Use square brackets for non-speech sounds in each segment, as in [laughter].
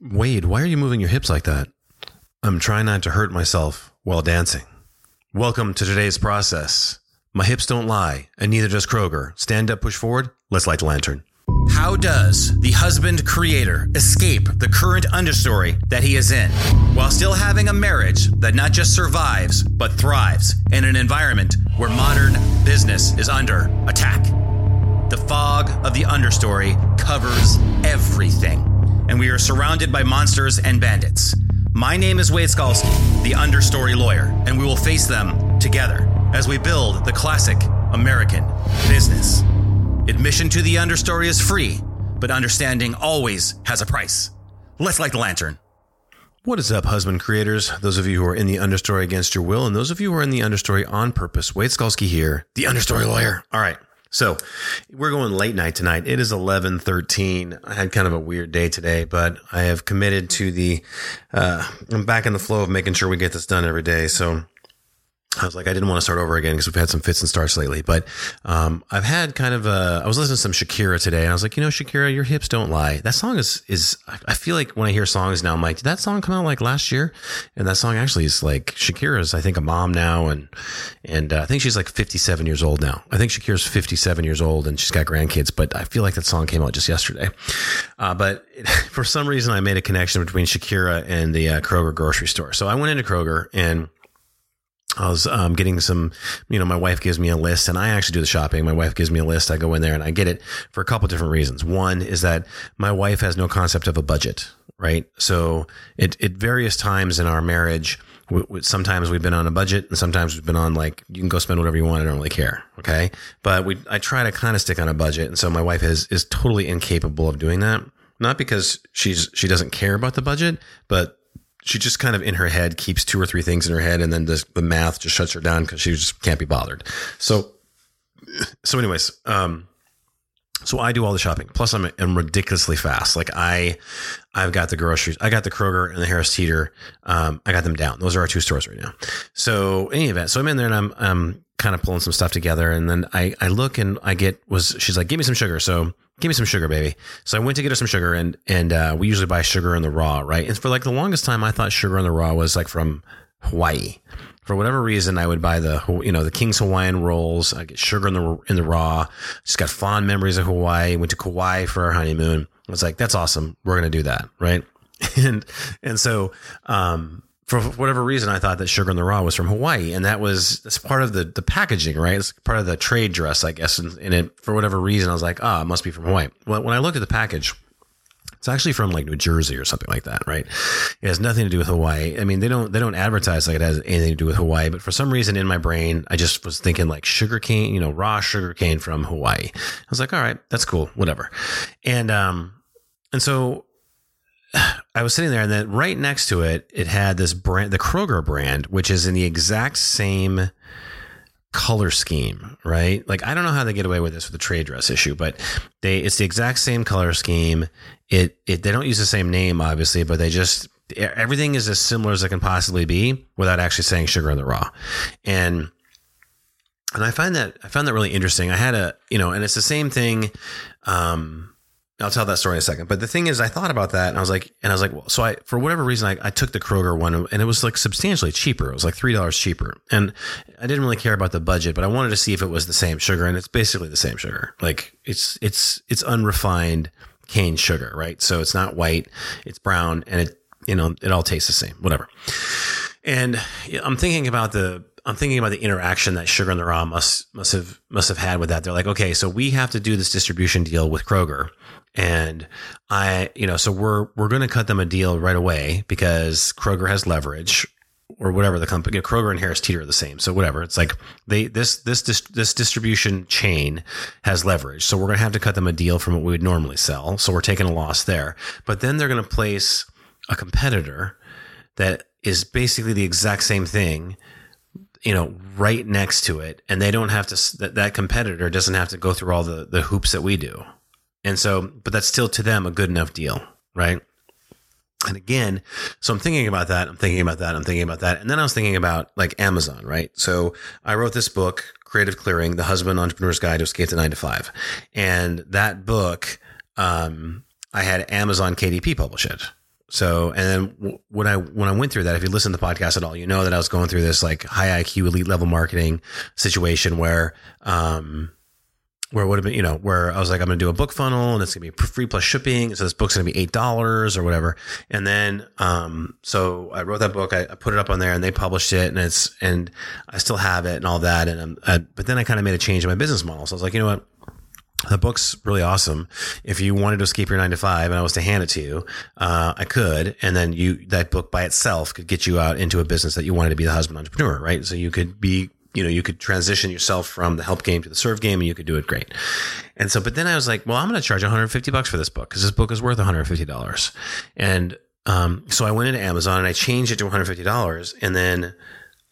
Wade, why are you moving your hips like that? I'm trying not to hurt myself while dancing. Welcome to today's process. My hips don't lie, and neither does Kroger. Stand up, push forward. Let's light the lantern. How does the husband creator escape the current understory that he is in while still having a marriage that not just survives, but thrives in an environment where modern business is under attack? The fog of the understory covers everything, and we are surrounded by monsters and bandits. My name is Wade Skalski, the understory lawyer, and we will face them together as we build the classic American business. Admission to the understory is free, but understanding always has a price. Let's light the lantern. What is up, husband creators? Those of you who are in the understory against your will, and those of you who are in the understory on purpose. Wade Skalski here, the understory lawyer. All right. So we're going late night tonight. It is 1113. I had kind of a weird day today, but I have committed to the, uh, I'm back in the flow of making sure we get this done every day. So I was like, I didn't want to start over again because we've had some fits and starts lately. But um, I've had kind of a. I was listening to some Shakira today, and I was like, you know, Shakira, your hips don't lie. That song is is. I feel like when I hear songs now, I'm like, did that song come out like last year? And that song actually is like Shakira's. I think a mom now, and and uh, I think she's like 57 years old now. I think Shakira's 57 years old, and she's got grandkids. But I feel like that song came out just yesterday. Uh, but it, [laughs] for some reason, I made a connection between Shakira and the uh, Kroger grocery store. So I went into Kroger and I was um, getting some, you know, my wife gives me a list and I actually do the shopping. My wife gives me a list. I go in there and I get it for a couple different reasons. One is that my wife has no concept of a budget, right? So it, at various times in our marriage, we, we, sometimes we've been on a budget and sometimes we've been on like, you can go spend whatever you want. I don't really care. Okay. But we, I try to kind of stick on a budget. And so my wife is, is totally incapable of doing that. Not because she's, she doesn't care about the budget, but she just kind of in her head keeps two or three things in her head and then the, the math just shuts her down because she just can't be bothered. So, [sighs] so anyways, um, so I do all the shopping. Plus, I'm, I'm ridiculously fast. Like I, I've got the groceries. I got the Kroger and the Harris Teeter. Um, I got them down. Those are our two stores right now. So any event, so I'm in there and I'm, I'm kind of pulling some stuff together. And then I, I look and I get was she's like, give me some sugar. So give me some sugar, baby. So I went to get her some sugar and, and, uh, we usually buy sugar in the raw, right? And for like the longest time, I thought sugar in the raw was like from Hawaii. For whatever reason, I would buy the, you know, the King's Hawaiian rolls. I get sugar in the, in the raw. Just got fond memories of Hawaii. Went to Kauai for our honeymoon. I was like, that's awesome. We're to do that. Right. [laughs] And, and so, um, for whatever reason, I thought that sugar in the raw was from Hawaii, and that was that's part of the the packaging, right? It's part of the trade dress, I guess. And, and it, for whatever reason, I was like, ah, oh, it must be from Hawaii. Well, when I looked at the package, it's actually from like New Jersey or something like that, right? It has nothing to do with Hawaii. I mean, they don't they don't advertise like it has anything to do with Hawaii, but for some reason in my brain, I just was thinking like sugar cane, you know, raw sugar cane from Hawaii. I was like, all right, that's cool, whatever. And um, and so [sighs] I was sitting there, and then right next to it, it had this brand, the Kroger brand, which is in the exact same color scheme, right? Like I don't know how they get away with this with the trade dress issue, but they it's the exact same color scheme. It it they don't use the same name, obviously, but they just everything is as similar as it can possibly be without actually saying sugar in the raw, and and I find that I found that really interesting. I had a you know, and it's the same thing. Um, I'll tell that story in a second. But the thing is, I thought about that and I was like, and I was like, well, so I, for whatever reason, I, I took the Kroger one and it was like substantially cheaper. It was like $3 cheaper. And I didn't really care about the budget, but I wanted to see if it was the same sugar. And it's basically the same sugar. Like it's, it's, it's unrefined cane sugar, right? So it's not white, it's brown and it, you know, it all tastes the same, whatever. And I'm thinking about the, I'm thinking about the interaction that Sugar in the Raw must must have must have had with that. They're like, okay, so we have to do this distribution deal with Kroger, and I, you know, so we're we're going to cut them a deal right away because Kroger has leverage or whatever the company Kroger and Harris Teeter are the same. So whatever. It's like they this this this distribution chain has leverage. So we're going to have to cut them a deal from what we would normally sell. So we're taking a loss there. But then they're going to place a competitor that is basically the exact same thing you know right next to it and they don't have to that, that competitor doesn't have to go through all the the hoops that we do and so, but that's still to them a good enough deal, right? And again, so I'm thinking about that. I'm thinking about that. I'm thinking about that. And then I was thinking about like Amazon, right? So I wrote this book, Creative Clearing, The Husband Entrepreneur's Guide to Escape the Nine to Five. And that book, um, I had Amazon KDP publish it. So, and then when I when I went through that, if you listen to the podcast at all, you know that I was going through this like high IQ elite level marketing situation where, um, where would have been, you know, where I was like, I'm going to do a book funnel and it's going to be free plus shipping. So this book's going to be eight dollars or whatever. And then, um, so I wrote that book, I, I, put it up on there, and they published it, and it's and I still have it and all that. And I, but then I kind of made a change in my business model. So I was like, you know what? The book's really awesome. If you wanted to escape your nine to five and I was to hand it to you, uh, I could. And then you, that book by itself could get you out into a business that you wanted to be the husband entrepreneur, right? So you could be, you know, you could transition yourself from the help game to the serve game and you could do it great. And so, but then I was like, well, I'm going to charge 150 bucks for this book because this book is worth 150 dollars. And, um, so I went into Amazon and I changed it to 150 dollars. And then,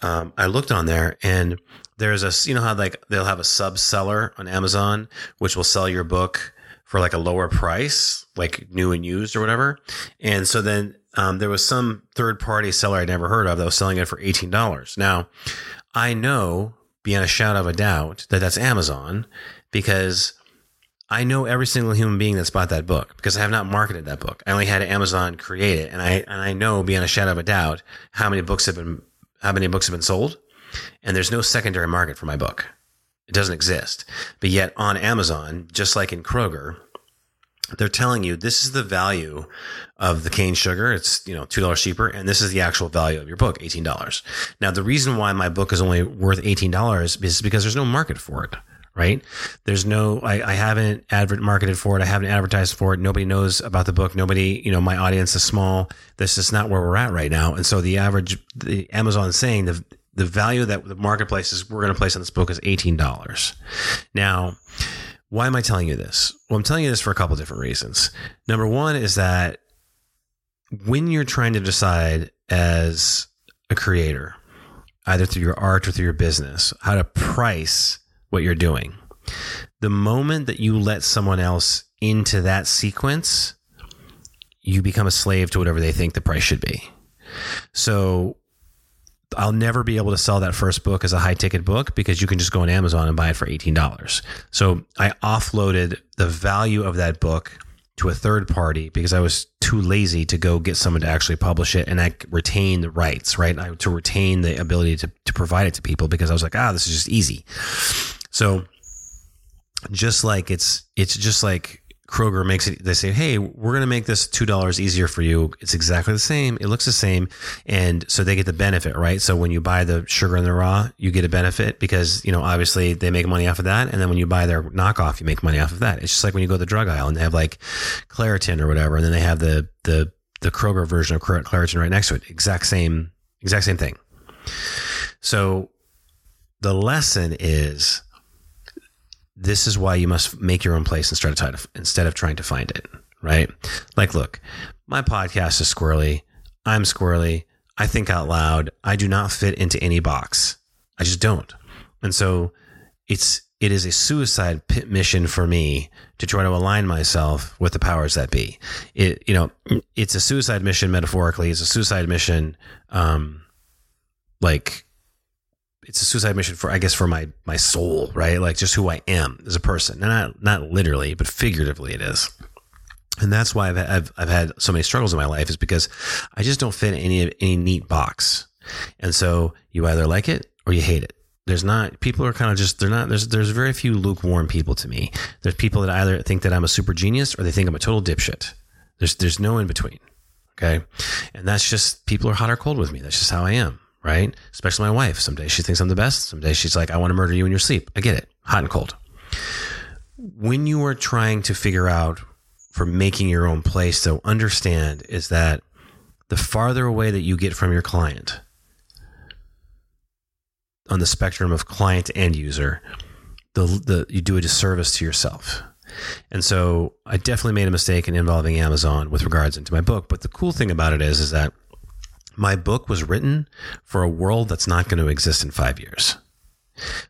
um, I looked on there and there's a you know how like they'll have a sub seller on Amazon which will sell your book for like a lower price, like new and used or whatever. And so then um, there was some third party seller I'd never heard of that was selling it for eighteen dollars. Now I know beyond a shadow of a doubt that that's Amazon because I know every single human being that's bought that book because I have not marketed that book. I only had Amazon create it, and I and I know beyond a shadow of a doubt how many books have been how many books have been sold and there's no secondary market for my book. It doesn't exist. But yet on Amazon, just like in Kroger, they're telling you this is the value of the cane sugar. It's, you know, $2 cheaper. And this is the actual value of your book, $18. Now, the reason why my book is only worth $18 is because there's no market for it right? There's no, I, I haven't advert marketed for it. I haven't advertised for it. Nobody knows about the book. Nobody, you know, my audience is small. This is not where we're at right now. And so the average, the Amazon saying the, the value that the marketplace is we're going to place on this book is $18. Now, why am I telling you this? Well, I'm telling you this for a couple different reasons. Number one is that when you're trying to decide as a creator, either through your art or through your business, how to price what you're doing. The moment that you let someone else into that sequence, you become a slave to whatever they think the price should be. So I'll never be able to sell that first book as a high ticket book because you can just go on Amazon and buy it for $18. So I offloaded the value of that book to a third party because I was too lazy to go get someone to actually publish it and I retain the rights, right? I, to retain the ability to, to provide it to people because I was like, ah, this is just easy. So just like it's it's just like Kroger makes it, they say, Hey, we're going to make this $2 easier for you. It's exactly the same. It looks the same. And so they get the benefit, right? So when you buy the sugar in the raw, you get a benefit because, you know, obviously they make money off of that. And then when you buy their knockoff, you make money off of that. It's just like when you go to the drug aisle and they have like Claritin or whatever. And then they have the, the, the Kroger version of Claritin right next to it. Exact same, exact same thing. So the lesson is this is why you must make your own place instead of instead of trying to find it, right? Like, look, my podcast is squirrely. I'm squirrely. I think out loud. I do not fit into any box. I just don't. And so it's it is a suicide pit mission for me to try to align myself with the powers that be. It you know, it's a suicide mission metaphorically. It's a suicide mission um like it's a suicide mission for I guess for my my soul, right? Like just who I am as a person, and not not literally, but figuratively, it is. And that's why I've, I've I've had so many struggles in my life is because I just don't fit any any neat box, and so you either like it or you hate it. There's not people are kind of just they're not there's there's very few lukewarm people to me. There's people that either think that I'm a super genius or they think I'm a total dipshit. There's there's no in between. Okay, and that's just people are hot or cold with me. That's just how I am right? Especially my wife. Some days she thinks I'm the best. Some days she's like, I want to murder you in your sleep. I get it. Hot and cold. When you are trying to figure out for making your own place, so understand is that the farther away that you get from your client on the spectrum of client and user, the, the you do a disservice to yourself. And so I definitely made a mistake in involving Amazon with regards into my book. But the cool thing about it is, is that my book was written for a world that's not going to exist in five years.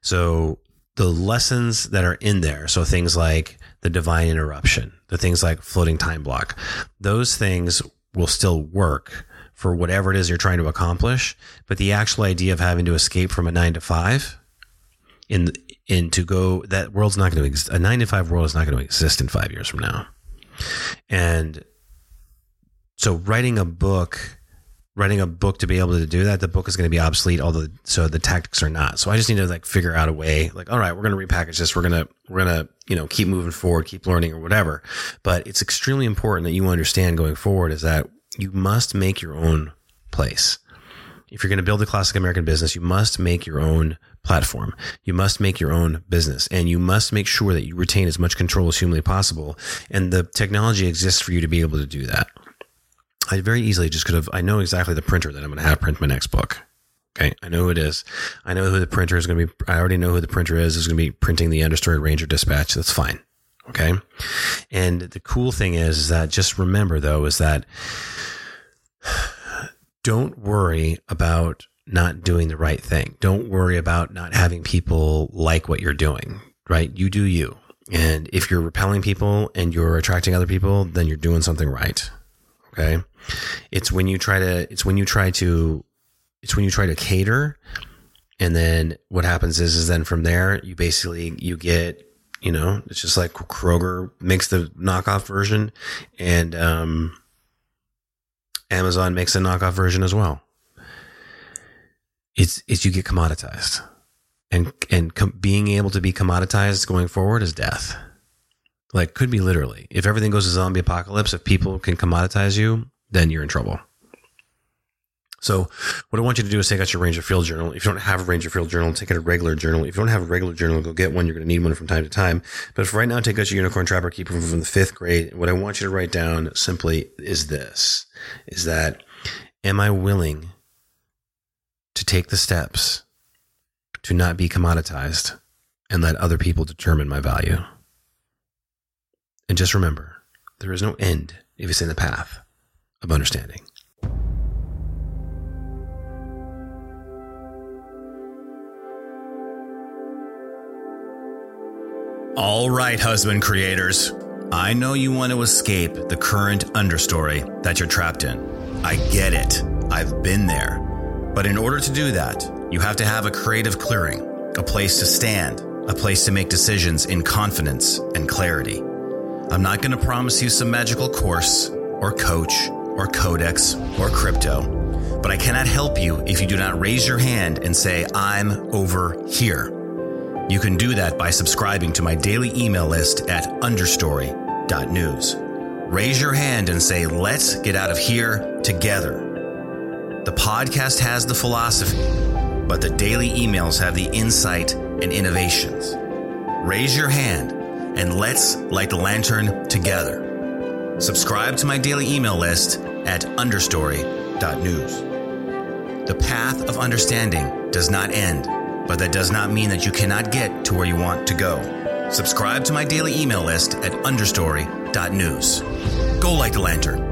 So the lessons that are in there, so things like the divine interruption, the things like floating time block, those things will still work for whatever it is you're trying to accomplish. But the actual idea of having to escape from a nine to five in, in to go, that world's not going to exist. A nine to five world is not going to exist in five years from now. And so writing a book writing a book to be able to do that the book is going to be obsolete although so the tactics are not. So i just need to like figure out a way like all right we're going to repackage this we're going to we're going to you know keep moving forward keep learning or whatever. But it's extremely important that you understand going forward is that you must make your own place. If you're going to build a classic american business you must make your own platform. You must make your own business and you must make sure that you retain as much control as humanly possible and the technology exists for you to be able to do that I very easily just could have, I know exactly the printer that I'm going to have print my next book. Okay. I know who it is. I know who the printer is going to be. I already know who the printer is. Is going to be printing the Understory Ranger Dispatch. That's fine. Okay. And the cool thing is, is that just remember though, is that [sighs] don't worry about not doing the right thing. Don't worry about not having people like what you're doing, right? You do you. And if you're repelling people and you're attracting other people, then you're doing something right. Okay. It's when you try to, it's when you try to, it's when you try to cater. And then what happens is, is then from there, you basically, you get, you know, it's just like Kroger makes the knockoff version and, um, Amazon makes a knockoff version as well. It's, it's you get commoditized and, and com- being able to be commoditized going forward is death. Like could be literally. If everything goes to zombie apocalypse, if people can commoditize you, then you're in trouble. So what I want you to do is take out your Ranger Field Journal. If you don't have a Ranger Field Journal, take out a regular journal. If you don't have a regular journal, go get one. You're going to need one from time to time. But for right now, take out your Unicorn Trapper Keeper from the fifth grade. What I want you to write down simply is this, is that am I willing to take the steps to not be commoditized and let other people determine my value? And just remember, there is no end if it's in the path of understanding. All right, husband creators. I know you want to escape the current understory that you're trapped in. I get it. I've been there. But in order to do that, you have to have a creative clearing, a place to stand, a place to make decisions in confidence and clarity. I'm not going to promise you some magical course or coach or codex or crypto, but I cannot help you if you do not raise your hand and say, I'm over here. You can do that by subscribing to my daily email list at understory.news. Raise your hand and say, let's get out of here together. The podcast has the philosophy, but the daily emails have the insight and innovations. Raise your hand and let's light the lantern together. Subscribe to my daily email list at understory.news. The path of understanding does not end but that does not mean that you cannot get to where you want to go. Subscribe to my daily email list at understory.news. Go light the lantern.